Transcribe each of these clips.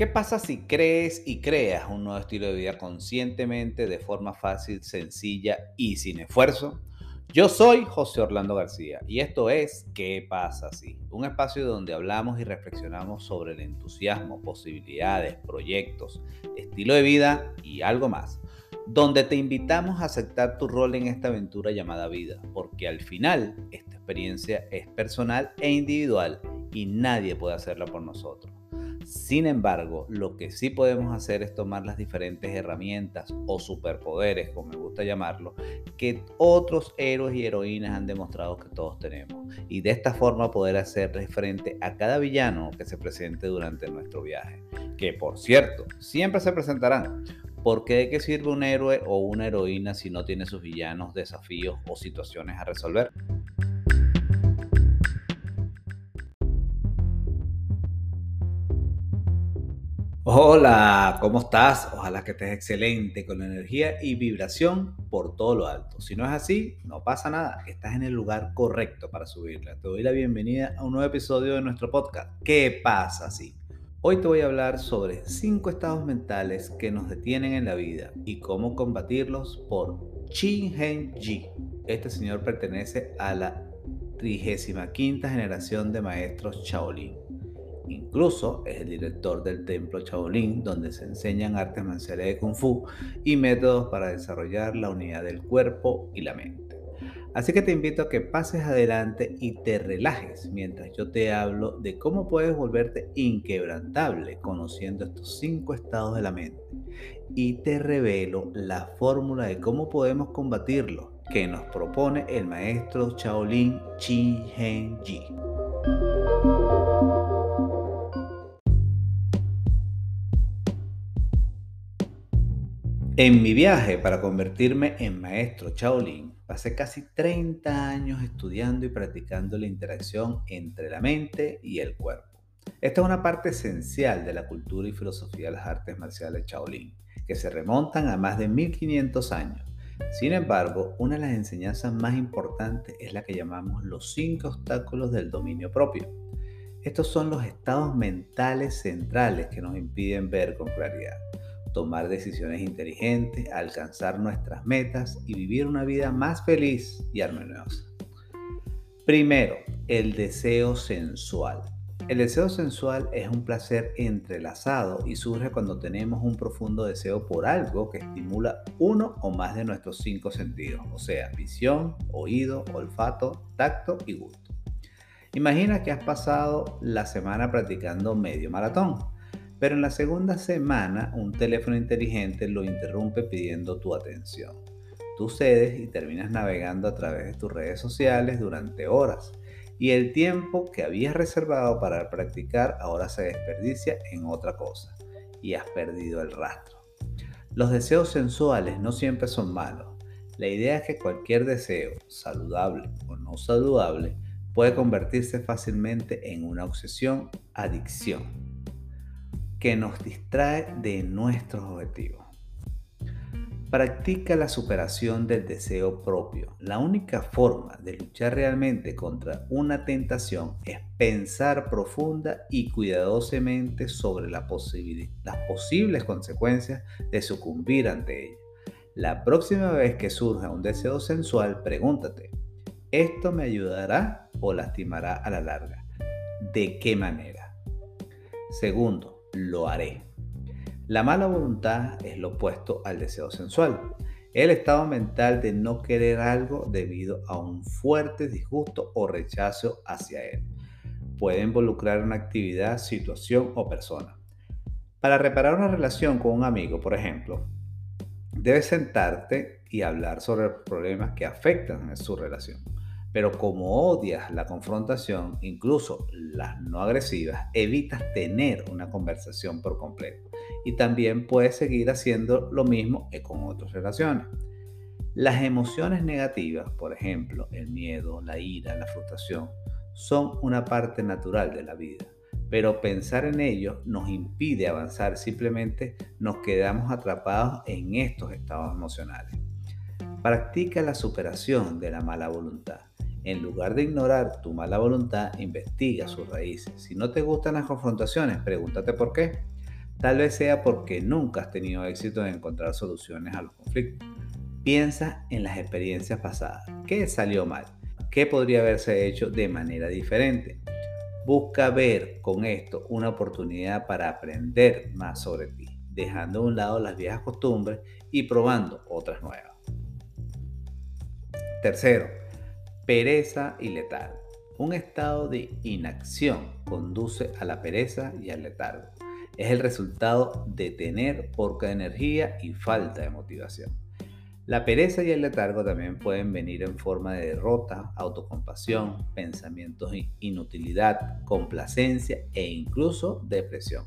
¿Qué pasa si crees y creas un nuevo estilo de vida conscientemente, de forma fácil, sencilla y sin esfuerzo? Yo soy José Orlando García y esto es ¿Qué pasa si? Un espacio donde hablamos y reflexionamos sobre el entusiasmo, posibilidades, proyectos, estilo de vida y algo más. Donde te invitamos a aceptar tu rol en esta aventura llamada vida, porque al final esta experiencia es personal e individual y nadie puede hacerla por nosotros. Sin embargo, lo que sí podemos hacer es tomar las diferentes herramientas o superpoderes, como me gusta llamarlo, que otros héroes y heroínas han demostrado que todos tenemos. Y de esta forma poder hacerle frente a cada villano que se presente durante nuestro viaje. Que por cierto, siempre se presentarán. Porque de qué sirve un héroe o una heroína si no tiene sus villanos, desafíos o situaciones a resolver? Hola, ¿cómo estás? Ojalá que estés excelente con energía y vibración por todo lo alto. Si no es así, no pasa nada, estás en el lugar correcto para subirla. Te doy la bienvenida a un nuevo episodio de nuestro podcast. ¿Qué pasa si? Hoy te voy a hablar sobre cinco estados mentales que nos detienen en la vida y cómo combatirlos por Chin Hen Ji. Este señor pertenece a la 35 generación de maestros Shaolin Incluso es el director del templo Shaolin, donde se enseñan artes marciales de Kung Fu y métodos para desarrollar la unidad del cuerpo y la mente. Así que te invito a que pases adelante y te relajes mientras yo te hablo de cómo puedes volverte inquebrantable conociendo estos cinco estados de la mente. Y te revelo la fórmula de cómo podemos combatirlo que nos propone el maestro Shaolin Chi Hen Ji. En mi viaje para convertirme en maestro Shaolin, pasé casi 30 años estudiando y practicando la interacción entre la mente y el cuerpo. Esta es una parte esencial de la cultura y filosofía de las artes marciales Shaolin, que se remontan a más de 1500 años. Sin embargo, una de las enseñanzas más importantes es la que llamamos los cinco obstáculos del dominio propio. Estos son los estados mentales centrales que nos impiden ver con claridad tomar decisiones inteligentes, alcanzar nuestras metas y vivir una vida más feliz y armoniosa. Primero, el deseo sensual. El deseo sensual es un placer entrelazado y surge cuando tenemos un profundo deseo por algo que estimula uno o más de nuestros cinco sentidos, o sea, visión, oído, olfato, tacto y gusto. Imagina que has pasado la semana practicando medio maratón pero en la segunda semana un teléfono inteligente lo interrumpe pidiendo tu atención. Tú cedes y terminas navegando a través de tus redes sociales durante horas y el tiempo que habías reservado para practicar ahora se desperdicia en otra cosa y has perdido el rastro. Los deseos sensuales no siempre son malos. La idea es que cualquier deseo, saludable o no saludable, puede convertirse fácilmente en una obsesión, adicción que nos distrae de nuestros objetivos. Practica la superación del deseo propio. La única forma de luchar realmente contra una tentación es pensar profunda y cuidadosamente sobre las posibles consecuencias de sucumbir ante ella. La próxima vez que surja un deseo sensual, pregúntate, ¿esto me ayudará o lastimará a la larga? ¿De qué manera? Segundo, lo haré. La mala voluntad es lo opuesto al deseo sensual. El estado mental de no querer algo debido a un fuerte disgusto o rechazo hacia él. Puede involucrar una actividad, situación o persona. Para reparar una relación con un amigo, por ejemplo, debes sentarte y hablar sobre los problemas que afectan a su relación. Pero como odias la confrontación, incluso las no agresivas, evitas tener una conversación por completo. Y también puedes seguir haciendo lo mismo con otras relaciones. Las emociones negativas, por ejemplo, el miedo, la ira, la frustración, son una parte natural de la vida. Pero pensar en ellos nos impide avanzar, simplemente nos quedamos atrapados en estos estados emocionales. Practica la superación de la mala voluntad. En lugar de ignorar tu mala voluntad, investiga sus raíces. Si no te gustan las confrontaciones, pregúntate por qué. Tal vez sea porque nunca has tenido éxito en encontrar soluciones a los conflictos. Piensa en las experiencias pasadas. ¿Qué salió mal? ¿Qué podría haberse hecho de manera diferente? Busca ver con esto una oportunidad para aprender más sobre ti, dejando a un lado las viejas costumbres y probando otras nuevas. Tercero, pereza y letargo. Un estado de inacción conduce a la pereza y al letargo. Es el resultado de tener poca energía y falta de motivación. La pereza y el letargo también pueden venir en forma de derrota, autocompasión, pensamientos de inutilidad, complacencia e incluso depresión.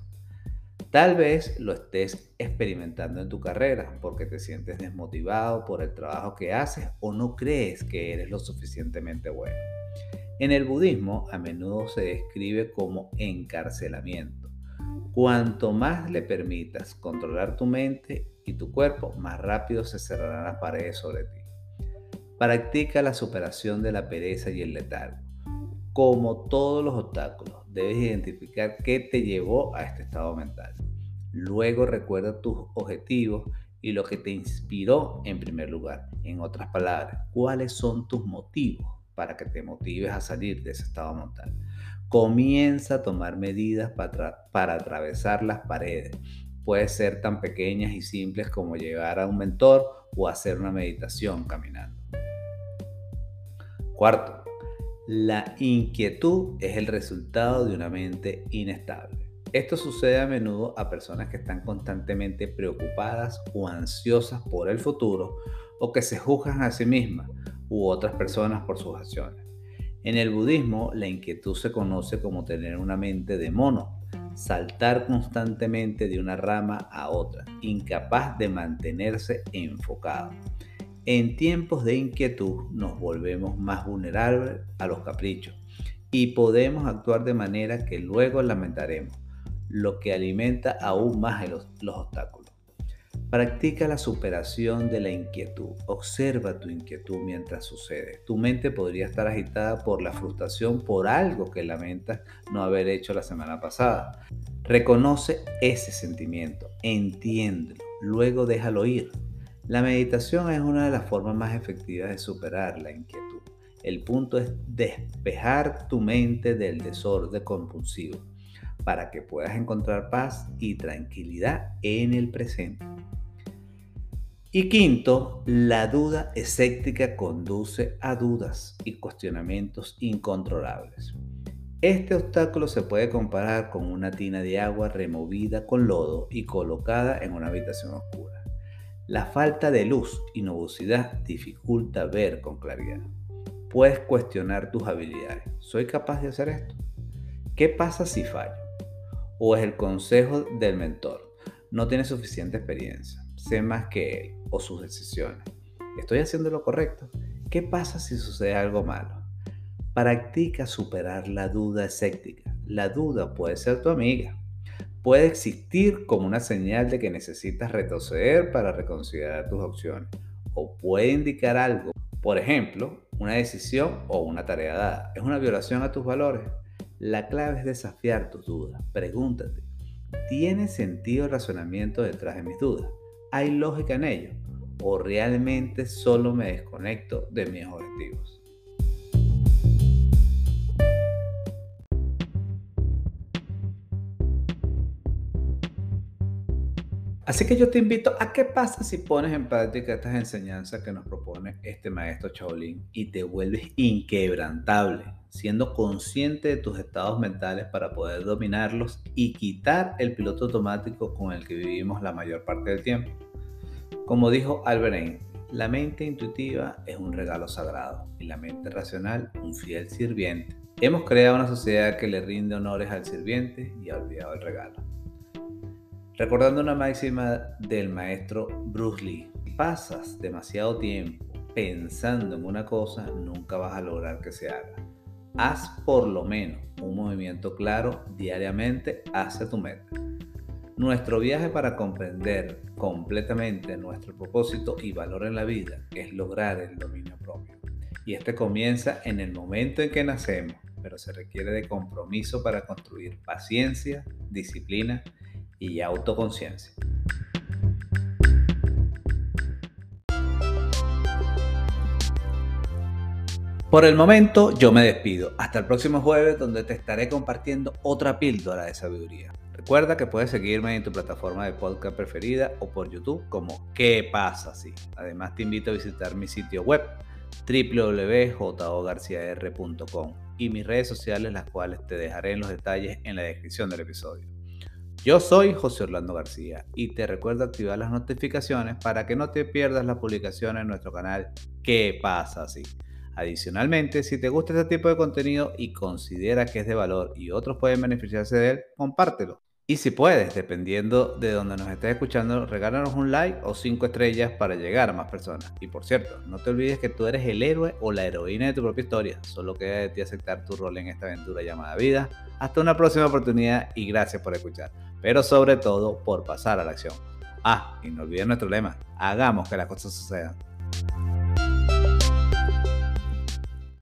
Tal vez lo estés experimentando en tu carrera porque te sientes desmotivado por el trabajo que haces o no crees que eres lo suficientemente bueno. En el budismo a menudo se describe como encarcelamiento. Cuanto más le permitas controlar tu mente y tu cuerpo, más rápido se cerrarán las paredes sobre ti. Practica la superación de la pereza y el letargo. Como todos los obstáculos, debes identificar qué te llevó a este estado mental. Luego recuerda tus objetivos y lo que te inspiró en primer lugar. En otras palabras, cuáles son tus motivos para que te motives a salir de ese estado mental. Comienza a tomar medidas para, para atravesar las paredes puede ser tan pequeñas y simples como llegar a un mentor o hacer una meditación caminando. Cuarto, la inquietud es el resultado de una mente inestable. Esto sucede a menudo a personas que están constantemente preocupadas o ansiosas por el futuro o que se juzgan a sí mismas u otras personas por sus acciones. En el budismo, la inquietud se conoce como tener una mente de mono, saltar constantemente de una rama a otra, incapaz de mantenerse enfocado. En tiempos de inquietud nos volvemos más vulnerables a los caprichos y podemos actuar de manera que luego lamentaremos, lo que alimenta aún más los, los obstáculos. Practica la superación de la inquietud. Observa tu inquietud mientras sucede. Tu mente podría estar agitada por la frustración por algo que lamentas no haber hecho la semana pasada. Reconoce ese sentimiento, entiéndelo, luego déjalo ir. La meditación es una de las formas más efectivas de superar la inquietud. El punto es despejar tu mente del desorden compulsivo para que puedas encontrar paz y tranquilidad en el presente. Y quinto, la duda escéptica conduce a dudas y cuestionamientos incontrolables. Este obstáculo se puede comparar con una tina de agua removida con lodo y colocada en una habitación oscura. La falta de luz y nubosidad dificulta ver con claridad. Puedes cuestionar tus habilidades. ¿Soy capaz de hacer esto? ¿Qué pasa si fallo? ¿O es el consejo del mentor? No tiene suficiente experiencia sé más que él o sus decisiones. ¿Estoy haciendo lo correcto? ¿Qué pasa si sucede algo malo? Practica superar la duda escéptica. La duda puede ser tu amiga. Puede existir como una señal de que necesitas retroceder para reconsiderar tus opciones. O puede indicar algo, por ejemplo, una decisión o una tarea dada. ¿Es una violación a tus valores? La clave es desafiar tus dudas. Pregúntate, ¿tiene sentido el razonamiento detrás de mis dudas? ¿Hay lógica en ello? ¿O realmente solo me desconecto de mis objetivos? Así que yo te invito a qué pasa si pones en práctica estas enseñanzas que nos propone este maestro Shaolin y te vuelves inquebrantable, siendo consciente de tus estados mentales para poder dominarlos y quitar el piloto automático con el que vivimos la mayor parte del tiempo. Como dijo Albert Einstein, la mente intuitiva es un regalo sagrado y la mente racional un fiel sirviente. Hemos creado una sociedad que le rinde honores al sirviente y ha olvidado el regalo. Recordando una máxima del maestro Bruce Lee, pasas demasiado tiempo pensando en una cosa, nunca vas a lograr que se haga. Haz por lo menos un movimiento claro diariamente hacia tu meta. Nuestro viaje para comprender completamente nuestro propósito y valor en la vida es lograr el dominio propio. Y este comienza en el momento en que nacemos, pero se requiere de compromiso para construir paciencia, disciplina y autoconciencia. Por el momento yo me despido. Hasta el próximo jueves donde te estaré compartiendo otra píldora de sabiduría. Recuerda que puedes seguirme en tu plataforma de podcast preferida o por YouTube como ¿Qué pasa si? Además te invito a visitar mi sitio web www.jogarciar.com y mis redes sociales las cuales te dejaré en los detalles en la descripción del episodio. Yo soy José Orlando García y te recuerdo activar las notificaciones para que no te pierdas las publicaciones en nuestro canal ¿Qué pasa si? Adicionalmente, si te gusta este tipo de contenido y consideras que es de valor y otros pueden beneficiarse de él, compártelo. Y si puedes, dependiendo de donde nos estés escuchando, regálanos un like o cinco estrellas para llegar a más personas. Y por cierto, no te olvides que tú eres el héroe o la heroína de tu propia historia. Solo queda de ti aceptar tu rol en esta aventura llamada vida. Hasta una próxima oportunidad y gracias por escuchar. Pero sobre todo por pasar a la acción. Ah, y no olvides nuestro lema. Hagamos que las cosas sucedan.